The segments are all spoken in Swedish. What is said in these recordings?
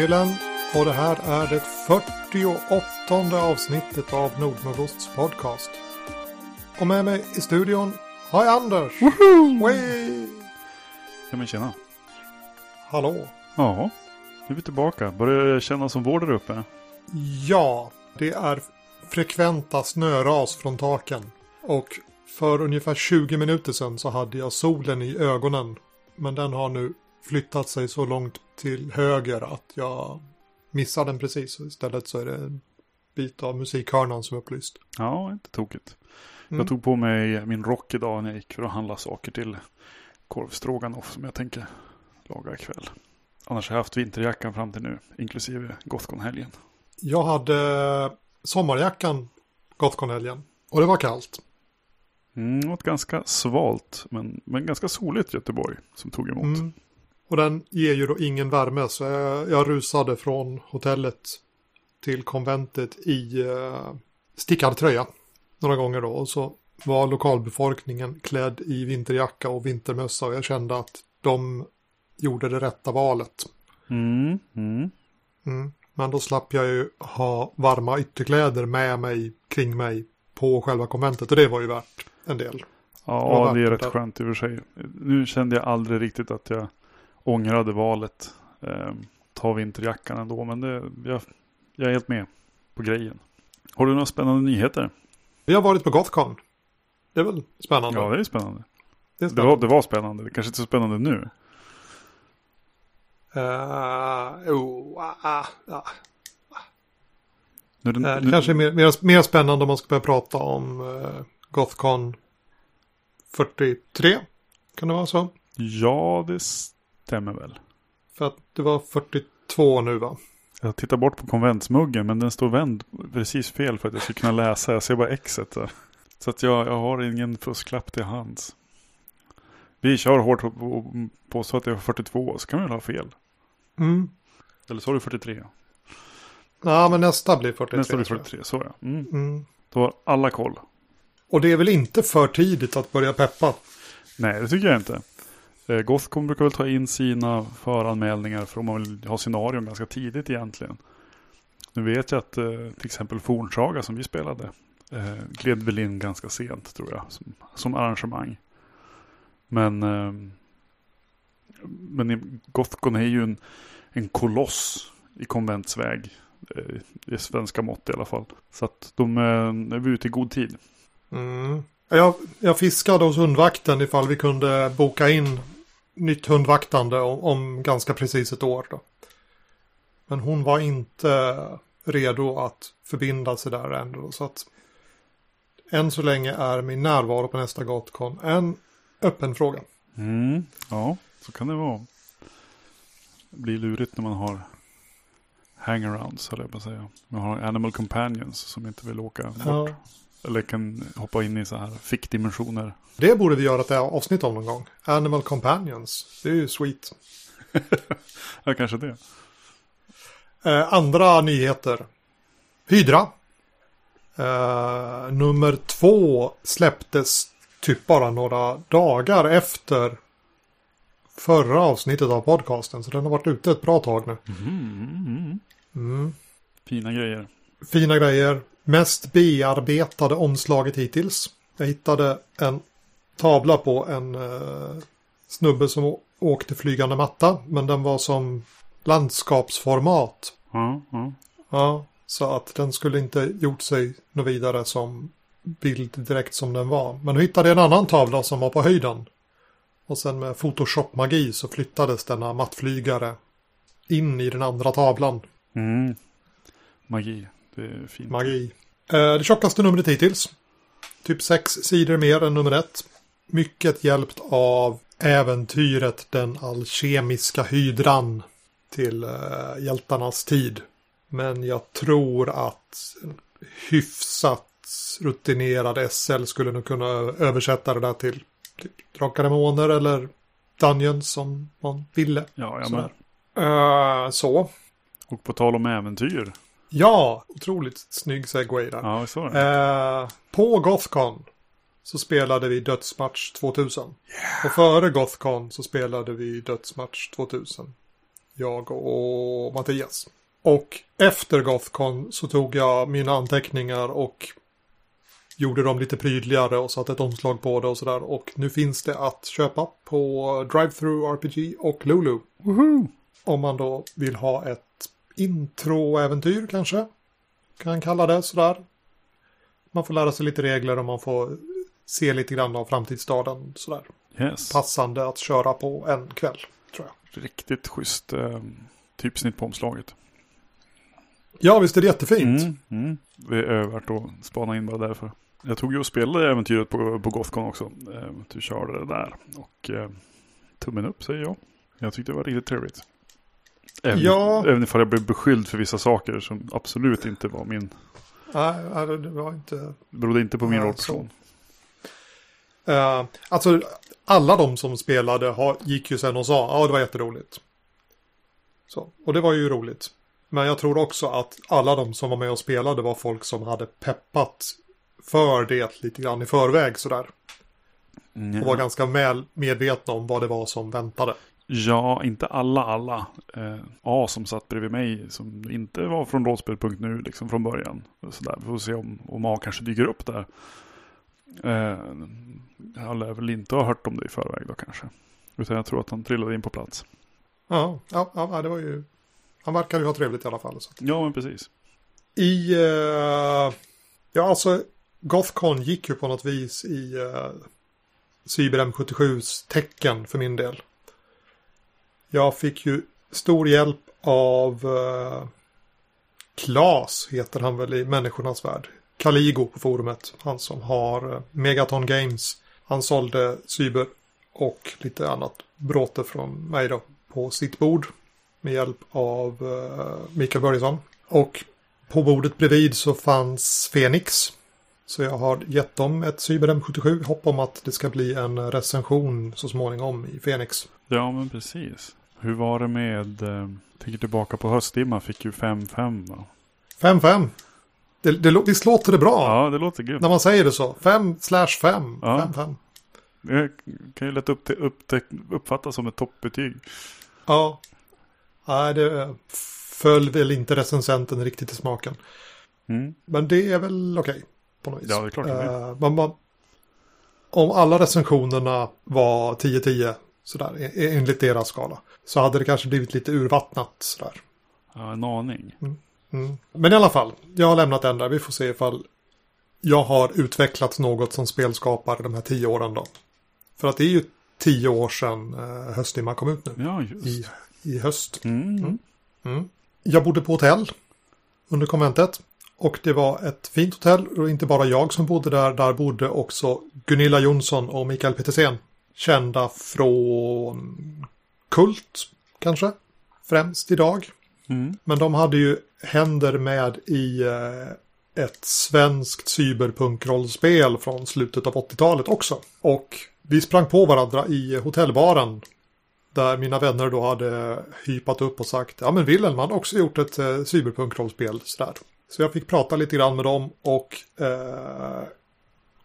Wilhelm och det här är det 48 avsnittet av Nordnordosts podcast. Och med mig i studion har jag Anders. Ja men tjena. Hallå. Ja, nu är vi tillbaka. Börjar det kännas som vår där uppe? Ja, det är frekventa snöras från taken. Och för ungefär 20 minuter sedan så hade jag solen i ögonen. Men den har nu flyttat sig så långt till höger att jag missar den precis. Istället så är det en bit av musikhörnan som är upplyst. Ja, inte tokigt. Mm. Jag tog på mig min rock idag när jag gick för att handla saker till korvstroganoff som jag tänker laga ikväll. Annars har jag haft vinterjackan fram till nu, inklusive Gothcon-helgen. Jag hade sommarjackan Gothcon-helgen. Och det var kallt. Mm, ett ganska svalt, men, men ganska soligt Göteborg som tog emot. Mm. Och den ger ju då ingen värme så jag, jag rusade från hotellet till konventet i uh, stickad tröja några gånger då. Och så var lokalbefolkningen klädd i vinterjacka och vintermössa och jag kände att de gjorde det rätta valet. Mm, mm. Mm. Men då slapp jag ju ha varma ytterkläder med mig, kring mig på själva konventet och det var ju värt en del. Ja, värt det är det rätt skönt i och för sig. Nu kände jag aldrig riktigt att jag ångrade valet. Eh, ta vinterjackan ändå, men det, jag, jag är helt med på grejen. Har du några spännande nyheter? Vi har varit på Gothcon. Det är väl spännande? Ja, det är spännande. det är Det spännande. var, det var spännande. Det kanske inte är så spännande nu. Uh, oh, ah, ah. nu, det, Eh, Det nu kanske är mer, mer, mer spännande om man ska börja prata om uh, Gothcon 43. Kan det vara så? Ja, det stämmer väl. För att det var 42 nu va? Jag tittar bort på konventsmuggen, men den står vänd precis fel för att jag ska kunna läsa. Jag ser bara exet där. Så att jag, jag har ingen fusklapp till hands. Vi kör hårt och påstår att det är 42, så kan vi väl ha fel. Mm. Eller så har du 43. Ja, men nästa blir 43. Nästa blir tror jag. 43, så ja. Mm. Mm. Då har alla koll. Och det är väl inte för tidigt att börja peppa? Nej, det tycker jag inte. Eh, Gothcon brukar väl ta in sina föranmälningar för om man vill ha scenarion ganska tidigt egentligen. Nu vet jag att eh, till exempel Fornsaga som vi spelade eh, gled väl in ganska sent tror jag som, som arrangemang. Men, ehm, men Gothcon är ju en, en koloss i konventsväg. I svenska mått i alla fall. Så att de är, är ute i god tid. Mm. Jag, jag fiskade hos hundvakten ifall vi kunde boka in nytt hundvaktande om, om ganska precis ett år. Då. Men hon var inte redo att förbinda sig där ändå. Så att än så länge är min närvaro på nästa Gothcon en öppen fråga. Mm, ja, så kan det vara. Det blir lurigt när man har hangarounds, höll jag på att säga. Man har animal companions som inte vill åka bort. Ja, Eller kan hoppa in i så här fickdimensioner. det borde vi göra ett avsnitt om någon gång. Animal Companions. Det är ju sweet. Ja, kanske det. Eh, andra nyheter. Hydra. Eh, nummer två släpptes typ bara några dagar efter förra avsnittet av podcasten. Så den har varit ute ett bra tag nu. Mm, mm. Mm. Fina grejer. Fina grejer. Mest bearbetade omslaget hittills. Jag hittade en tavla på en eh, snubbe som åkte flygande matta. Men den var som landskapsformat. Ja, ja. Ja, så att den skulle inte gjort sig något vidare som bild direkt som den var. Men nu hittade jag en annan tavla som var på höjden. Och sen med Photoshop-magi så flyttades denna mattflygare in i den andra tavlan. Mm. Magi. Det är fint. Magi. Eh, det tjockaste numret hittills. Typ sex sidor mer än nummer ett. Mycket hjälpt av äventyret Den alkemiska hydran till eh, hjältarnas tid. Men jag tror att hyfsat rutinerad SL skulle nog kunna översätta det där till typ Drakar Demoner eller Dungeons som man ville. Ja, ja Sådär. men. Eh, så. Och på tal om äventyr. Ja, otroligt snygg segway där. Ja, så. Eh, på Gothcon så spelade vi Dödsmatch 2000. Och före Gothcon så spelade vi Dödsmatch 2000. jag och Mattias. Och efter Gothcon så tog jag mina anteckningar och gjorde dem lite prydligare och satte ett omslag på det och sådär. Och nu finns det att köpa på Drive-Through RPG och Lulu. Woho! Om man då vill ha ett introäventyr kanske. Kan kalla det sådär. Man får lära sig lite regler och man får se lite grann av framtidsstaden sådär. Yes. Passande att köra på en kväll, tror jag. Riktigt schysst eh, typsnitt på omslaget. Ja, visst är det jättefint. Mm, mm. Det är värt att spana in bara därför. Jag tog ju och spelade äventyret på, på Gothcon också. Eh, du körde det där. Och eh, tummen upp säger jag. Jag tyckte det var riktigt trevligt. Även, Ja. även ifall jag blev beskylld för vissa saker som absolut inte var min. Nej, det var inte... Det berodde inte på min Ja, rollperson. Uh, alltså, alla de som spelade har, gick ju sen och sa ja, det var jätteroligt. Så, och det var ju roligt. Men jag tror också att alla de som var med och spelade var folk som hade peppat för det lite grann i förväg sådär. Och var Ja. ganska väl medvetna om vad det var som väntade. Ja, inte alla alla. Eh, A som satt bredvid mig som inte var från rollspel.nu liksom från början. Så där. Vi får se om, om A kanske dyker upp där. Eh, jag lär väl inte ha hört om det i förväg då kanske. Utan jag tror att han trillade in på plats. Ja, ja, ja det var ju... Han verkar ju ha trevligt i alla fall. Så. Ja, men precis. I... eh, ja, alltså Gothcon gick ju på något vis i uh, Cyber M77s tecken för min del. Jag fick ju stor hjälp av eh, Klas, heter han väl i Människornas Värld. Kaligo på forumet. Han som har eh, Megaton Games. Han sålde Cyber och lite annat bråte från mig då på sitt bord. Med hjälp av eh, Mikael Börjesson. Och på bordet bredvid så fanns Fenix. Så jag har gett dem ett Cyber M77. Hopp om att det ska bli en recension så småningom i Fenix. Ja, men precis. Hur var det med, eh, tänker tillbaka på höstdimma, fick ju 5-5 va? 5-5. Det, det, visst låter det bra? Ja, det låter grymt. När man säger det så. 5 slash 5. Ja. 5-5. Det kan ju lätt upp, upptäck, uppfattas som ett toppbetyg. Ja. Nej, det föll väl inte recensenten riktigt i smaken. Mm. Men det är väl okej. på något vis. Ja, det är klart det är. Eh, man, man, om alla recensionerna var 10-10 sådär, e- enligt deras skala. Så hade det kanske blivit lite urvattnat sådär. Ja, en aning. Mm. Men i alla fall, jag har lämnat den där. Vi får se ifall jag har utvecklat något som spelskapare de här tio åren då. För att det är ju tio år sedan eh, Höstdimma kom ut nu. Ja. I, I höst. Mm. Mm. Mm. Jag bodde på hotell under konventet. Och det var ett fint hotell och inte bara jag som bodde där. Där bodde också Gunilla Jonsson och Mikael Petersen. Kända från Kult kanske. Främst idag. Mm. Men de hade ju händer med i eh, ett svenskt cyberpunk-rollspel från slutet av 80-talet också. Och vi sprang på varandra i hotellbaren. Där mina vänner då hade hypat upp och sagt ja men Wilhelm har också gjort ett eh, cyberpunk-rollspel sådär. Så jag fick prata lite grann med dem och eh,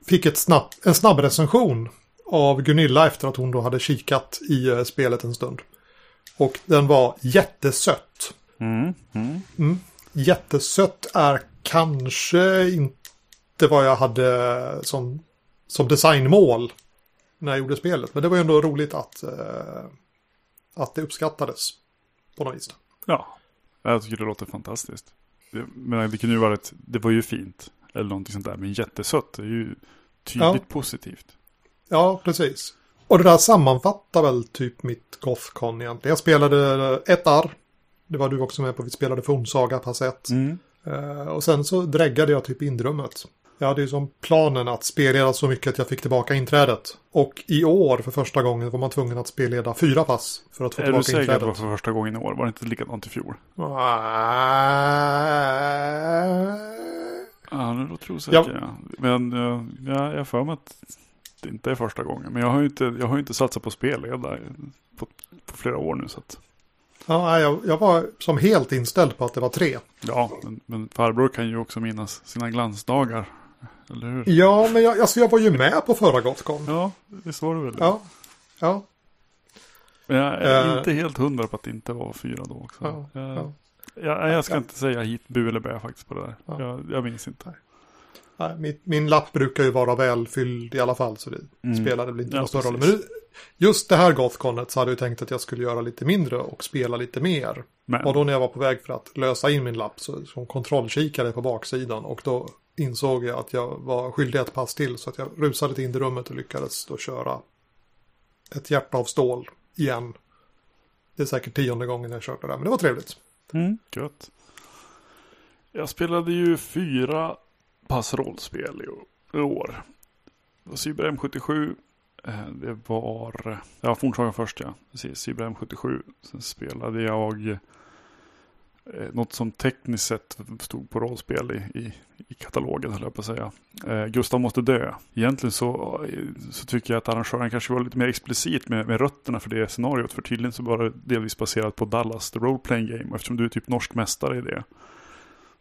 fick ett snabb, en snabb recension av Gunilla efter att hon då hade kikat i eh, spelet en stund. Och den var jättesött. Mm. Mm. Mm. Jättesött är kanske inte vad jag hade som, som designmål när jag gjorde spelet. Men det var ju ändå roligt att, eh, att det uppskattades på något vis. Ja, jag tycker det låter fantastiskt. Det, men det kunde ju varit, det var ju fint. Eller någonting sånt där. Men jättesött, är ju tydligt Ja. positivt. Ja, precis. Och det där sammanfattar väl typ mitt Gothcon egentligen. Jag spelade ett arr. Det var du också med på. Vi spelade Fornsaga pass 1. Mm. Eh, och sen så dräggade jag typ indrummet. Jag hade ju som planen att spelleda så mycket att jag fick tillbaka inträdet. Och i år för första gången var man tvungen att spelleda fyra pass för att få Är du tillbaka säker att det var inträdet. för första gången i år? Var det inte likadant i fjol? Ja, nu låter du osäker. Ja. Men ja, jag har för mig att det inte är första gången. Men jag har ju inte, jag har inte satsat på spelleda på, på flera år nu. Så att, Ja, jag, jag var som helt inställd på att det var tre. ja, men, men farbror kan ju också minnas sina glansdagar. Eller hur? Ja, men jag, alltså jag var ju med på förra Gothcon. Ja, visst var det väl det? Ja, ja. Men jag är Eh. inte helt hundra på att det inte var fyra då också. Ja, jag, ja. Jag, ska inte säga hit bu eller bä faktiskt på det där. Ja. Jag, jag minns inte. Nej, min, min lapp brukar ju vara välfylld i alla fall så det Mm. spelade väl inte Ja, någon större roll. Men nu, just det här Gothconet så hade jag tänkt att jag skulle göra lite mindre och spela lite mer. Men Och då när jag var på väg för att lösa in min lapp så som kontrollkikare på baksidan och då insåg jag att jag var skyldig ett pass till så att jag rusade in i rummet och lyckades då köra ett hjärta av stål igen. Det är säkert tionde gången jag kört det där, men det var trevligt. Mm, gött. Jag spelade ju fyra pass rollspel i, år. Det var Cyber M77. Eh, det var, ja Fornsagan först ja. Precis, Cyber M77. Sen spelade jag eh, något som tekniskt sett stod på rollspel i, i, i katalogen höll jag på att säga. Eh, Gustav måste dö. Egentligen så, eh, så tycker jag att arrangören kanske var lite mer explicit med, med rötterna för det scenariot. För tydligen så var det delvis baserat på Dallas, the role playing game. Eftersom du är typ norsk mästare i det.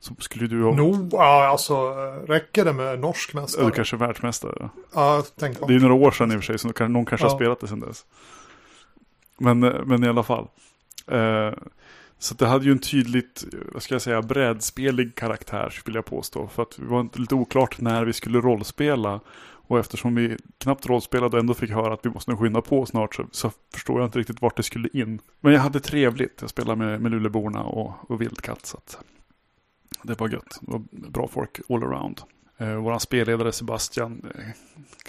Så skulle du ha... No, ja, alltså räcker det med norsk mästare? Du kanske är världsmästare. Ja, tänk Det är några år sedan i och för sig, så kan- någon kanske har Ja. spelat det sedan dess. Men, eh, men i alla fall. Eh, så det hade ju en tydligt, vad ska jag säga, brädspelig karaktär skulle jag påstå. För att det var lite oklart när vi skulle rollspela. Och eftersom vi knappt rollspelade och ändå fick höra att vi måste skynda på snart så, så förstår jag inte riktigt vart det skulle in. Men jag hade trevligt. Jag spelade med, med Luleborna och, och Vildkatt. Så att det var gött. Det var bra folk all around. Eh, Vår spelledare Sebastian,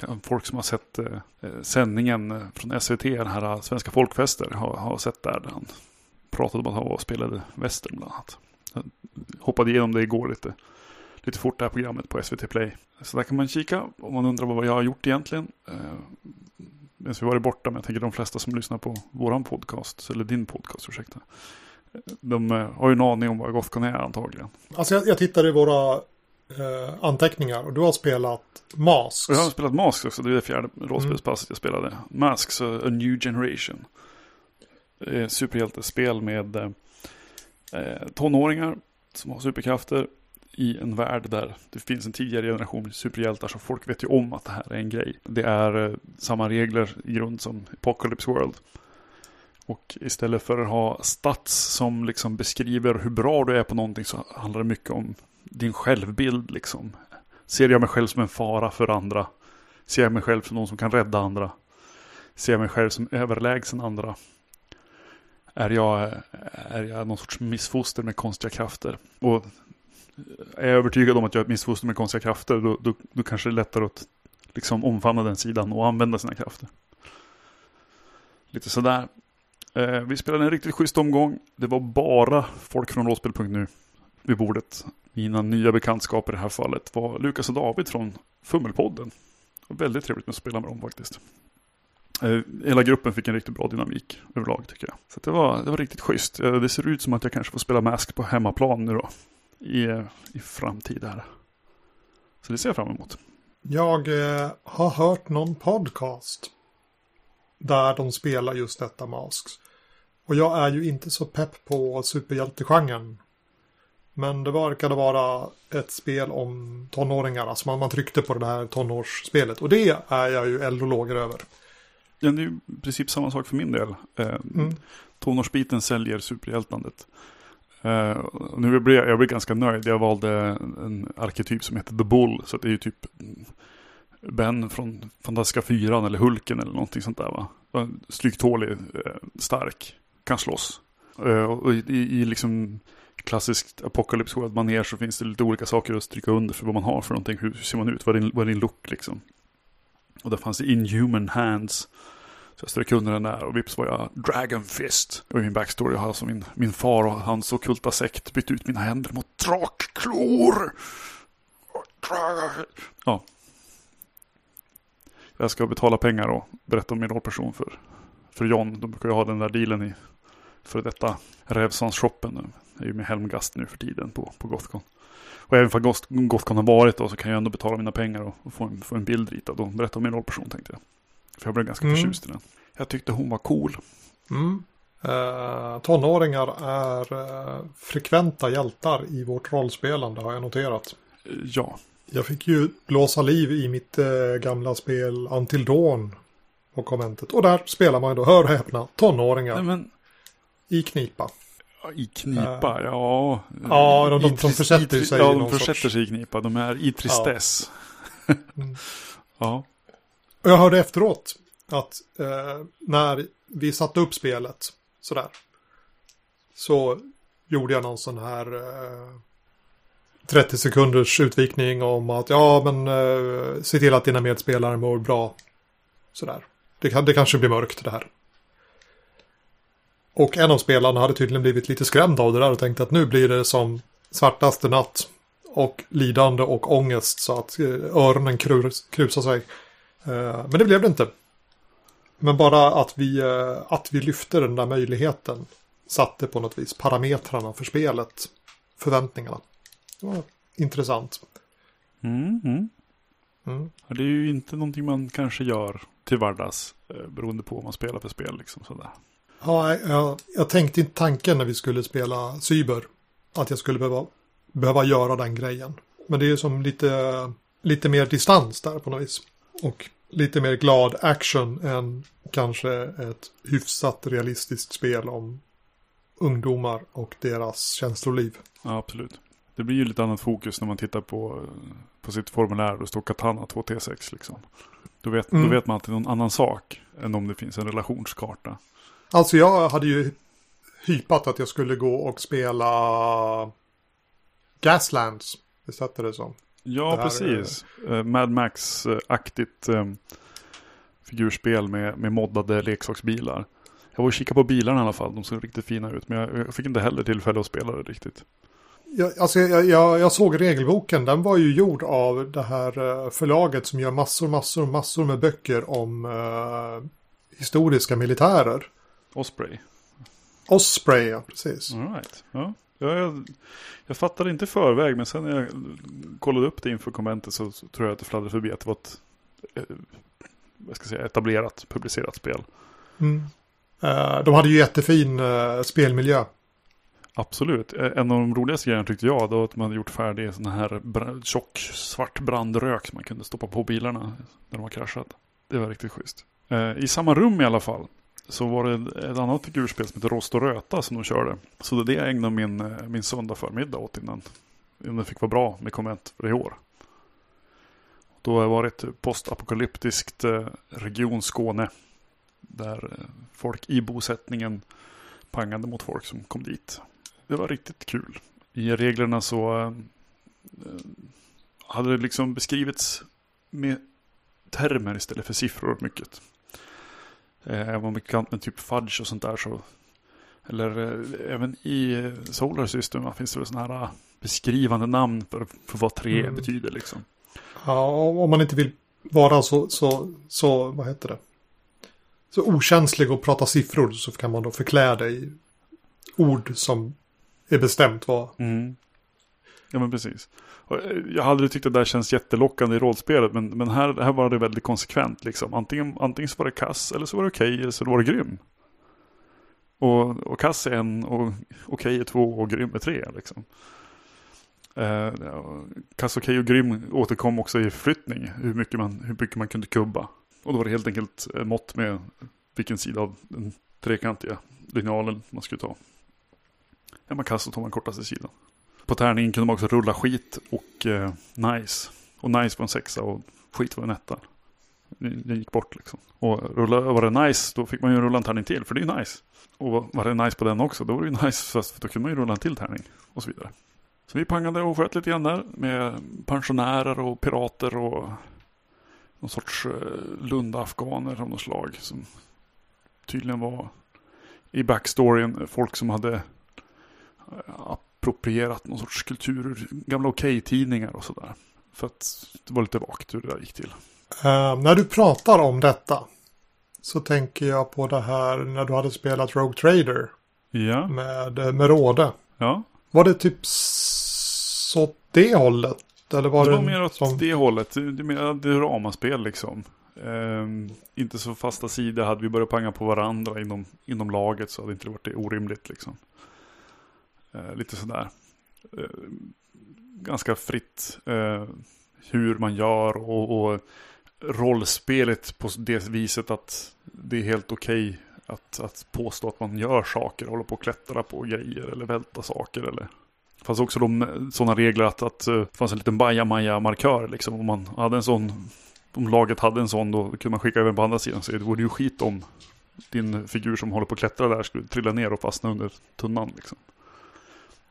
eh, folk som har sett eh, sändningen eh, från SVT, den här eh, Svenska folkfester, har, har sett där. Där han pratade om att han var och spelade western bland annat. Jag hoppade igenom det igår lite, lite fort det här programmet på SVT Play. Så där kan man kika om man undrar vad jag har gjort egentligen. Eh, Medan vi varit borta, men jag tänker de flesta som lyssnar på våran podcast, eller din podcast, ursäkta. De eh, har ju en aning om vad Gothcon är antagligen. Alltså jag, jag tittar i våra eh, anteckningar och du har spelat Masks. Och jag har spelat Masks också, det är det fjärde rollspelspasset jag spelade. Masks, A New Generation. Eh, superhjältespel med eh, eh, tonåringar som har superkrafter i en värld där det finns en tidigare generation superhjältar så folk vet ju om att det här är en grej. Det är eh, samma regler i grund som Apocalypse World. Och istället för att ha stats som liksom beskriver hur bra du är på någonting så handlar det mycket om din självbild liksom. Ser jag mig själv som en fara för andra? Ser jag mig själv som någon som kan rädda andra? Ser jag mig själv som överlägsen andra? Är jag, är jag någon sorts missfoster med konstiga krafter? Och är jag övertygad om att jag är ett missfoster med konstiga krafter då, då, då kanske det är lättare att liksom omfamna den sidan och använda sina krafter. Lite sådär. Eh, vi spelade en riktigt schysst omgång. Det var bara folk från rollspel.nu vid bordet. Mina nya bekantskaper i det här fallet var Lukas och David från Fummelpodden. Det var väldigt trevligt med att spela med dem faktiskt. Eh, Hela gruppen fick en riktigt bra dynamik överlag tycker jag. Så det, var, det var riktigt schysst. Eh, Det ser ut som att jag kanske får spela Mask på hemmaplan nu då. I, i framtid här. Så det ser jag fram emot. Jag eh, har hört någon podcast. Där de spelar just detta Masks. Och jag är ju inte så pepp på superhjältegenren. Men det verkade vara ett spel om tonåringar. Alltså man, man tryckte på det här tonårsspelet. Och det är jag ju eld och lågor över. Ja, det är ju i princip samma sak för min del. Eh, Mm. Tonårsbiten säljer superhjältandet. Och nu blir jag, jag blir ganska nöjd. Jag valde en arketyp som heter The Bull. Så det är ju typ Ben från Fantastiska Fyran eller Hulken eller någonting sånt där va. Stryktålig, eh, stark, kan slåss. Eh, och i, i liksom klassiskt Apocalypse World manér så finns det lite olika saker att stryka under för vad man har för någonting. Hur ser man ut? Vad är din, vad är din look liksom? Och där fanns det Inhuman Hands. Så jag strök under den där och vips var jag Dragon Fist. Och i min backstory har alltså min, min far och hans ockulta sekt bytt ut mina händer mot drakklor. Ja. Jag ska betala pengar och berätta om min rollperson för, för John. De brukar ju ha den där dealen i för detta Rävsans-shoppen. Jag är ju med Helmgast nu för tiden på, på Gothcon. Och även Goth- Gothcon har varit då så kan jag ändå betala mina pengar och, och få, en, få en bild ritad och berätta om min rollperson tänkte jag. För jag blev ganska Mm. förtjust i den. Jag tyckte hon var cool. Mm. Eh, tonåringar är eh, frekventa hjältar i vårt rollspelande har jag noterat. Eh, Ja, Jag fick ju blåsa liv i mitt eh, gamla spel Until Dawn. Och kommentet. Och där spelar man ju då, hör och häpna, tonåringar Nej, men, i knipa. ja, I knipa, ja. Ja, de- de- de försätter i sig Ja, i de någon försätter sorts- sig i knipa. De är i tristess. Mm. Ja. Och jag hörde efteråt att eh, när vi satte upp spelet sådär. Så gjorde jag någon sån här eh, 30 sekunders utvikning om att ja men eh, se till att dina medspelare mår bra. Sådär. Det, det kanske blir mörkt det här. Och en av spelarna hade tydligen blivit lite skrämd av det där och tänkte att nu blir det som svartaste natt. Och lidande och ångest så att eh, öronen krus, krusar sig. Eh, Men det blev det inte. Men bara att vi, eh, att vi lyfte den där möjligheten satte på något vis parametrarna för spelet, förväntningarna. Det var intressant. Mm, mm. Mm. Det är ju inte någonting man kanske gör till vardags. Beroende på vad man spelar för spel. Liksom, sådär. Ja, jag, jag tänkte inte tanken när vi skulle spela Cyber att jag skulle behöva, behöva göra den grejen. Men det är som lite, lite mer distans där på något vis. Och lite mer glad action än kanske ett hyfsat realistiskt spel om ungdomar och deras känsloliv. Ja, absolut. Det blir ju lite annat fokus när man tittar på, på sitt formulär och det står Katana 2T6 liksom. Då vet, Mm. då vet man att det är någon annan sak än om det finns en relationskarta. Alltså jag hade ju hypat att jag skulle gå och spela Gaslands. Visst hette det så? Ja, Det precis. Eh, Mad Max-aktigt eh, figurspel med, med moddade leksaksbilar. Jag var och kikade på bilarna i alla fall. De såg riktigt fina ut. Men jag, jag fick inte heller tillfälle att spela det riktigt. Jag, alltså jag, jag, jag såg regelboken. Den var ju gjord av det här eh, förlaget som gör massor, massor, massor med böcker om eh, historiska militärer. Osprey. Osprey, ja, precis. All right. Ja. Ja, jag, jag fattade inte förväg, men sen när jag kollade upp det inför kommentet så, så tror jag att det fladdrade förbi att det var ett eh, vad ska jag säga, etablerat, publicerat spel. Mm. Eh, de hade ju jättefin eh, spelmiljö. Absolut. En av de roligaste grejerna tyckte jag då att man gjort färdig sån här tjock svart brandrök som man kunde stoppa på bilarna när de var kraschat. Det var riktigt schysst. I samma rum i alla fall så var det ett annat figurspel som heter Rost och Röta som de körde. Så det är det jag ägnade min, eh, min söndag förmiddag åt innan, innan det fick vara bra med komment för i år. Då har jag varit postapokalyptiskt eh, region Skåne. Där eh, folk i bosättningen pangade mot folk som kom dit. Det var riktigt kul. I reglerna så hade det liksom beskrivits med termer istället för siffror mycket. Eh, Jag var bekant med typ fudge och sånt där så eller eh, även i eh, Solar System finns det väl sådana här beskrivande namn för, för vad tre Mm. betyder liksom. Ja, om man inte vill vara så, så, så, vad heter det? Så okänslig och prata siffror så kan man då förklä det i ord som är bestämt vad. Mm. Ja men precis. Eh, jag hade aldrig tyckt att det där känns jättelockande i rollspelet men, men här, här var det väldigt konsekvent liksom. Antingen, antingen så var det kass eller så var det okej eller så var det grym. Och, och kass är en och okej är två och grym är tre liksom. Eh, kass, okej och grym återkom också i flyttning Hur mycket, man, hur mycket man kunde kubba. Och då var det helt enkelt eh, mått med vilken sida av den trekantiga linjalen man skulle ta. Är man kass så tar man kortaste sidan. På tärningen kunde man också rulla skit och eh, nice. Och nice var en sexa och skit var en etta. Den gick bort liksom. Och rulla, var det nice då fick man ju rulla en tärning till för det är ju nice. Och var- det nice på den också då var det ju nice fast då kunde man ju rulla en till tärning. Och så vidare. Så vi pangade och sköt lite grann där med pensionärer och pirater och någon sorts eh, lunda-afghaner av något slag. Som tydligen var i backstoryn folk som hade eh, approprierat någon sorts kultur ur gamla okej-tidningar och sådär. För att det var lite vagt hur det där gick till. Eh, när du pratar om detta så tänker jag på det här när du hade spelat Rogue Trader Ja, med, eh, med Råde. ja. Var det typ så åt det hållet? Eller var det det, var mer åt som... det hållet. Det är mer det är ramaspel liksom. Ehm, inte så fasta sidor. Hade vi börjat panga på varandra inom, inom laget så hade inte det varit orimligt liksom. Eh, lite sådär. Eh, ganska fritt eh, hur man gör och, och rollspelet på det viset att det är helt okej okay att, att påstå att man gör saker, håller på och klättra på grejer eller välta saker eller det fanns också de, sådana regler att, att eh, det fanns en liten bajamaja-markör liksom. Om man hade en sån, om laget hade en sån då kunde man skicka över på andra sidan. Så det vore ju skit om din figur som håller på att klättra där skulle trilla ner och fastna under tunnan liksom.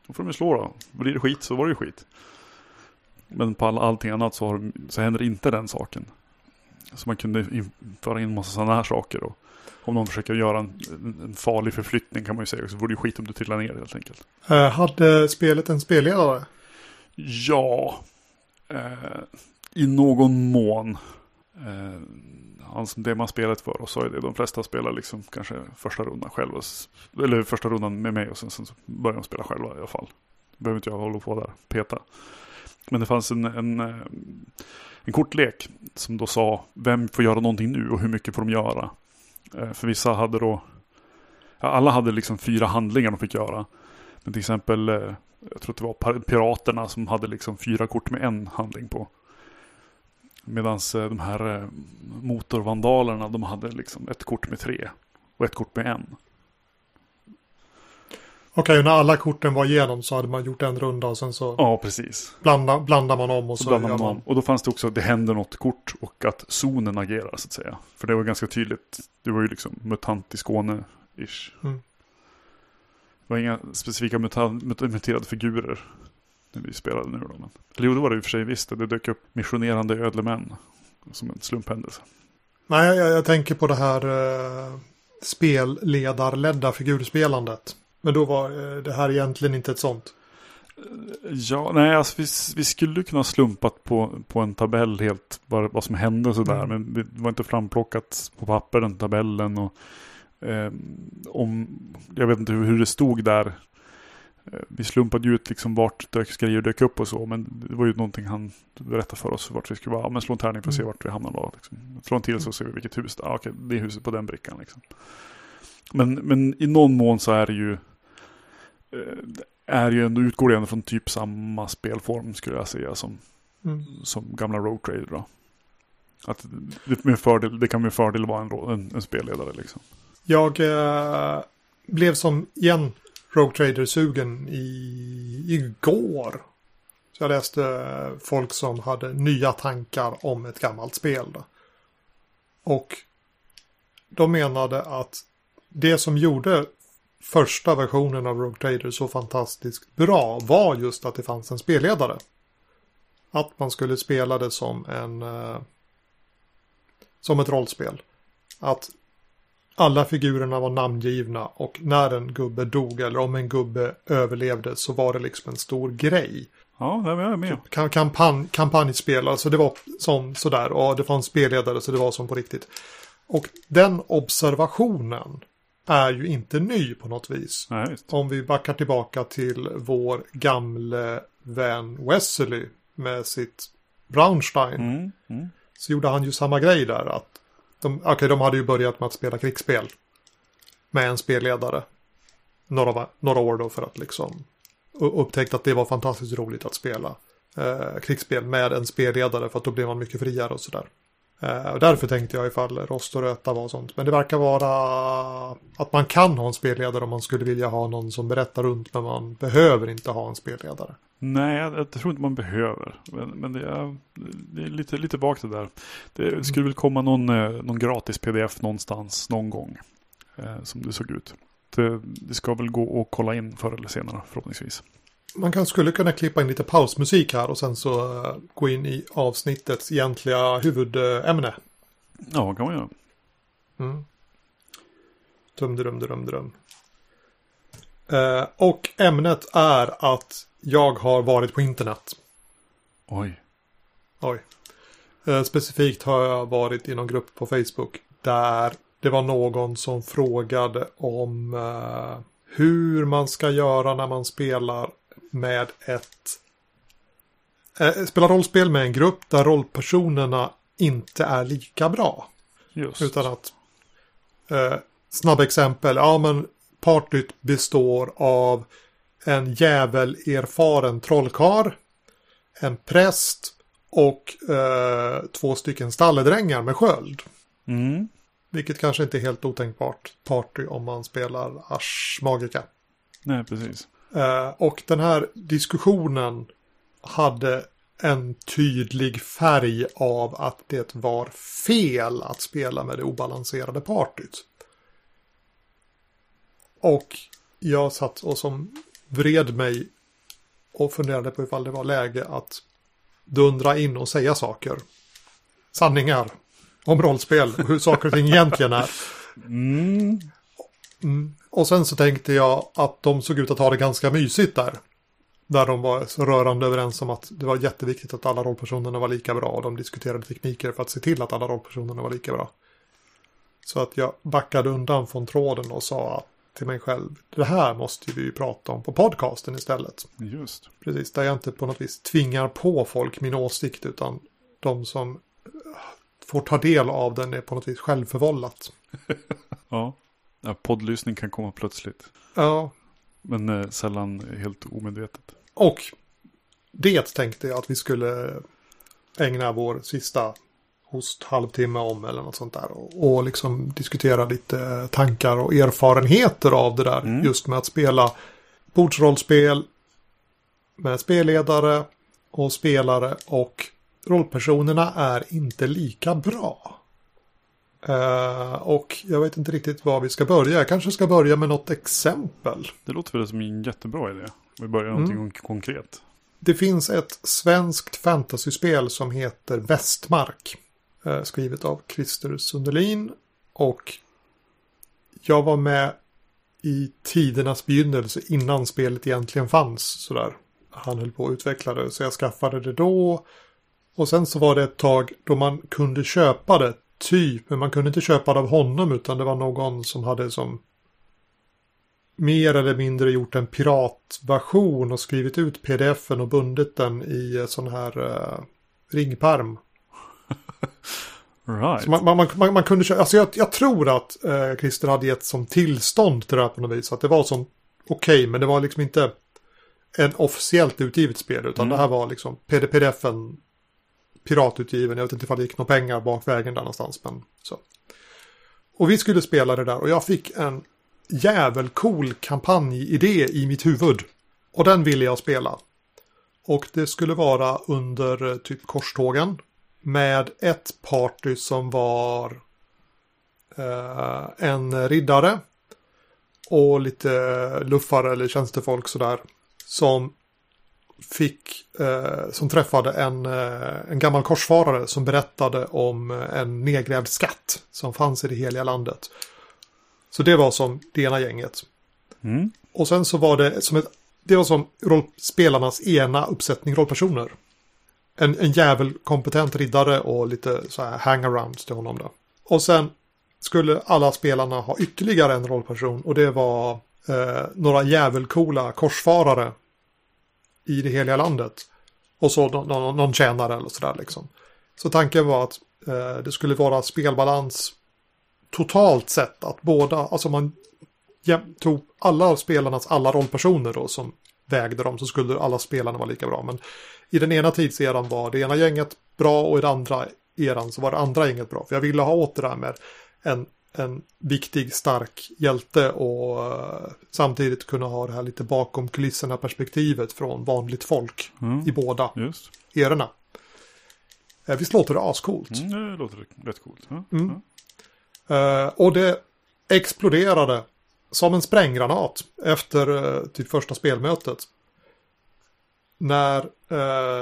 Då får de ju slå då. Blir det skit så var det ju skit. Men på all, allting annat så, har, så händer inte den saken. Så man kunde föra in massa sådana här saker. Och om någon försöker göra en, en, farlig förflyttning kan man ju säga. Så vore det skit om du trillar ner helt enkelt. Uh, hade spelet en spelledare? Ja. Uh, I någon mån. Uh, han som det man spelat för och så är det. De flesta spelar liksom kanske första rundan själva. Eller första rundan med mig och sen, sen börjar de spela själva i alla fall. Behöver inte jag hålla på där peta. Men det fanns en, en, eh, en kortlek som då sa vem får göra någonting nu och hur mycket får de göra. Eh, för vissa hade då, ja, alla hade liksom fyra handlingar de fick göra. Men till exempel, eh, jag tror att det var piraterna som hade liksom fyra kort med en handling på. Medan eh, de här motorvandalerna, de hade liksom ett kort med tre och ett kort med en. Okej, när alla korten var igenom så hade man gjort en runda och sen så ja, precis. Blanda, blandar man om och så, blandar man om. Och då fanns det också att det händer något kort och att zonen agerar så att säga. För det var ganska tydligt. Det var ju liksom mutant i Skåne-ish. Mm. Det var inga specifika muterade figurer när vi spelade nu då. Men, eller jo, det var det i och för sig visst. Det dök upp missionerande ödlemän som en slumphändelse. Nej, jag, jag tänker på det här uh, spelledarledda figurspelandet. Men då var eh, det här egentligen inte ett sånt. Ja, nej, alltså vi, vi skulle kunna slumpat på, på en tabell helt vad, vad som hände sådär. Mm. Men det var inte framplockat på papper den tabellen. Och, eh, om, jag vet inte hur, hur det stod där. Eh, vi slumpade ju ut liksom vart dök, grejer dök upp och så. Men det var ju någonting han berättade för oss vart vi skulle vara. men slå en tärning för att se mm. vart vi hamnar då. Liksom. Slå en till så ser vi vilket hus. Ah, okej, det är huset på den brickan liksom. Men, men i någon mån så är det ju Eh, är ju ändå, utgår ändå från typ samma spelform skulle jag säga som, mm. som gamla Road Trader. Då. Att det, med fördel, det kan med fördel vara en, en, en spelledare liksom. Jag eh, blev som igen Rogue Trader-sugen i, igår. Så jag läste folk som hade nya tankar om ett gammalt spel. Och de menade att det som gjorde första versionen av Rogue Trader så fantastiskt bra var just att det fanns en spelledare. Att man skulle spela det som en eh, som ett rollspel. Att alla figurerna var namngivna och när en gubbe dog eller om en gubbe överlevde så var det liksom en stor grej. Ja, det var jag med. Kampanj, kampanjspel, alltså det var som sådär och det fanns spelledare så det var som på riktigt. Och den observationen är ju inte ny på något vis. Nej, Om vi backar tillbaka till vår gamle vän Wesley med sitt Braunstein. Mm, mm. Så gjorde han ju samma grej där. att de, okay, de hade ju börjat med att spela krigsspel. Med en spelledare. Några, några år då för att liksom upptäckt att det var fantastiskt roligt att spela eh, krigsspel med en spelledare för att då blev man mycket friare och sådär. Eh, och därför tänkte jag ifall rost och röta var sånt. Men det verkar vara att man kan ha en spelledare om man skulle vilja ha någon som berättar runt. Men man behöver inte ha en spelledare. Nej, jag, jag tror inte man behöver. Men, men det, är, det är lite, lite vagt det där. Det skulle väl komma någon, eh, någon gratis pdf någonstans någon gång. Eh, som det såg ut. Det, det ska väl gå att kolla in förr eller senare förhoppningsvis man kan, skulle kunna klippa in lite pausmusik här och sen så uh, gå in i avsnittets egentliga huvudämne. Ja, kan man göra. Mm. Dum, dum, dum, dum. Uh, och ämnet är att jag har varit på internet. Oj. Oj. Uh, specifikt har jag varit i någon grupp på Facebook där det var någon som frågade om uh, hur man ska göra när man spelar med ett eh, spela rollspel med en grupp där rollpersonerna inte är lika bra. Just. Utan att eh, snabba exempel, ja men partyt består av en jävel erfaren trollkar, en präst Och eh, två stycken stalledrängar med sköld. Mm. Vilket kanske inte är helt otänkbart party om man spelar Ash Magica. Nej, precis. Eh, och den här diskussionen hade en tydlig färg av att det var fel att spela med det obalanserade partyt. Och jag satt och som vred mig och funderade på ifall det var läge att dundra in och säga saker. Sanningar om rollspel och hur saker och ting egentligen är. Mm. Mm. Och sen så tänkte jag att de såg ut att ha det ganska mysigt där. Där de var rörande överens om att det var jätteviktigt att alla rollpersonerna var lika bra. Och de diskuterade tekniker för att se till att alla rollpersonerna var lika bra. Så att jag backade undan från tråden och sa till mig själv. Det här måste vi ju prata om på podcasten istället. Just. Precis, där jag inte på något vis tvingar på folk min åsikt. Utan de som får ta del av den är på något vis självförvållat. Ja. Ja poddlyssning kan komma plötsligt. Ja, Men eh, sällan helt omedvetet. Och det tänkte jag att vi skulle ägna vår sista host halvtimme om eller något sånt där. Och, och liksom diskutera lite tankar och erfarenheter av det där. Mm. Just med att spela bordsrollspel med spelledare och spelare och rollpersonerna är inte lika bra. Eh, och jag vet inte riktigt var vi ska börja. Jag kanske ska börja med något exempel. Det låter väl som en jättebra idé. Vi börjar Mm. någonting konkret. Det finns ett svenskt fantasyspel som heter Västmark. Eh, skrivet av Christer Sundelin. Och jag var med i tidernas begynnelse innan spelet egentligen fanns. Sådär. Han höll på att utveckla det så jag skaffade det då. Och sen så var det ett tag då man kunde köpa det. Typ, men man kunde inte köpa det av honom utan det var någon som hade som mer eller mindre gjort en piratversion och skrivit ut pdf-en och bundit den i eh, sån här uh, ringperm. Right. Man, man, man, man kunde köpa, alltså jag, jag tror att uh, Christer hade gett som tillstånd till det här på något vis. Att det var som okej, men det var liksom inte en officiellt utgivet spel. Utan Mm. det här var liksom PD pdf-en piratutgiven. Jag vet inte ifall det gick några pengar bakvägen där någonstans. Men så. Och vi skulle spela det där och jag fick en jävelcool kampanjidé i mitt huvud. Och den ville jag spela. Och det skulle vara under eh, typ korstågen. Med ett party som var eh, en riddare. Och lite eh, luffare eller tjänstefolk sådär. Som fick, eh, som träffade en, eh, en gammal korsfarare som berättade om eh, en nedgrävd skatt som fanns i det heliga landet. Så det var som det ena gänget. Mm. Och sen så var det som ett, det var som roll, spelarnas ena uppsättning rollpersoner. En, en jävel kompetent riddare och lite så här hangarounds till honom då. Och sen skulle alla spelarna ha ytterligare en rollperson och det var eh, några jävelcoola korsfarare i det heliga landet. Och så någon, någon, någon tjänare eller sådär liksom. Så tanken var att eh, det skulle vara spelbalans totalt sett. Att båda, alltså man ja, tog alla spelarnas alla rollpersoner då som vägde dem så skulle alla spelarna vara lika bra. Men i den ena tidseran var det ena gänget bra och i den andra eran så var det andra gänget bra. För jag ville ha åt det där med en, en viktig, stark hjälte och eh, samtidigt kunna ha det här lite bakom kulisserna perspektivet från vanligt folk Mm. i båda Just. erorna. Eh, visst låter det ascoolt? Mm, det låter rätt coolt. Mm. Ja. Eh, och det exploderade som en spränggranat efter typ första spelmötet. När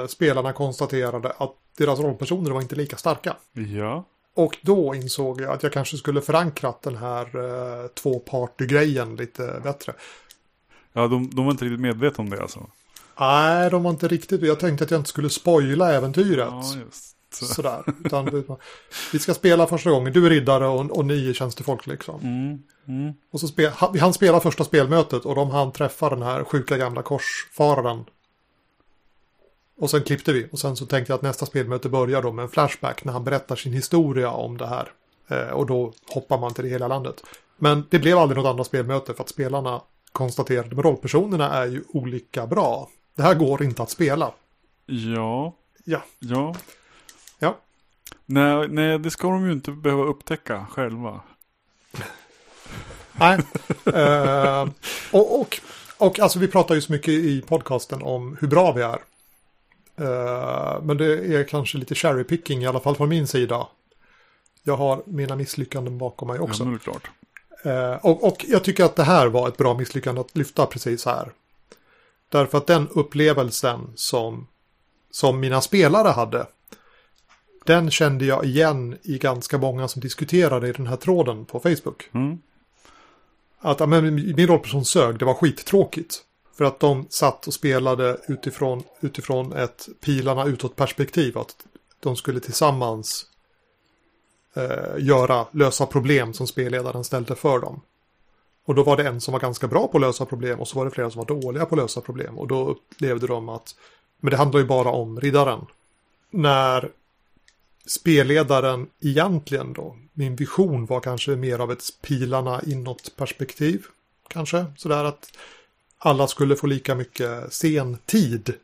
spelarna konstaterade att deras rollpersoner var inte lika starka. ja. Och då insåg jag att jag kanske skulle förankrat den här eh, tvåparty-grejen lite bättre. Ja, de, de var inte riktigt medvetna om det alltså. Nej, de var inte riktigt... Jag tänkte att jag inte skulle spoila äventyret. Ja, just. Så. Sådär. Utan, vi ska spela första gången. Du är riddare och, och ni är tjänstefolk liksom. Mm. Mm. Och så han, han spelar första spelmötet och de han träffar den här sjuka gamla korsfararen. Och sen klippte vi och sen så tänkte jag att nästa spelmöte börjar då med en flashback när han berättar sin historia om det här. Eh, och då hoppar man till det hela landet. Men det blev aldrig något andra spelmöte för att spelarna konstaterade att rollpersonerna är ju olika bra. Det här går inte att spela. Ja. Ja. Ja. Ja. Nej, nej, det ska de ju inte behöva upptäcka själva. Nej. Eh, och, och, och alltså vi pratar ju så mycket i podcasten om hur bra vi är. Eh, men det är kanske lite cherry picking i alla fall från min sida. Jag har mina misslyckanden bakom mig också. Ja, men klart. Eh, och, och jag tycker att det här var ett bra misslyckande att lyfta precis här. Därför att den upplevelsen som, som mina spelare hade. Den kände jag igen i ganska många som diskuterade i den här tråden på Facebook. Mm. Att men, min rollperson sög, det var skittråkigt. För att de satt och spelade utifrån, utifrån ett pilarna utåt perspektiv. Att de skulle tillsammans eh, göra, lösa problem som spelledaren ställde för dem. Och då var det en som var ganska bra på att lösa problem och så var det flera som var dåliga på att lösa problem. Och då upplevde de att, men det handlar ju bara om riddaren. När spelledaren egentligen då, min vision var kanske mer av ett pilarna inåt perspektiv. Kanske sådär att alla skulle få lika mycket scen tid.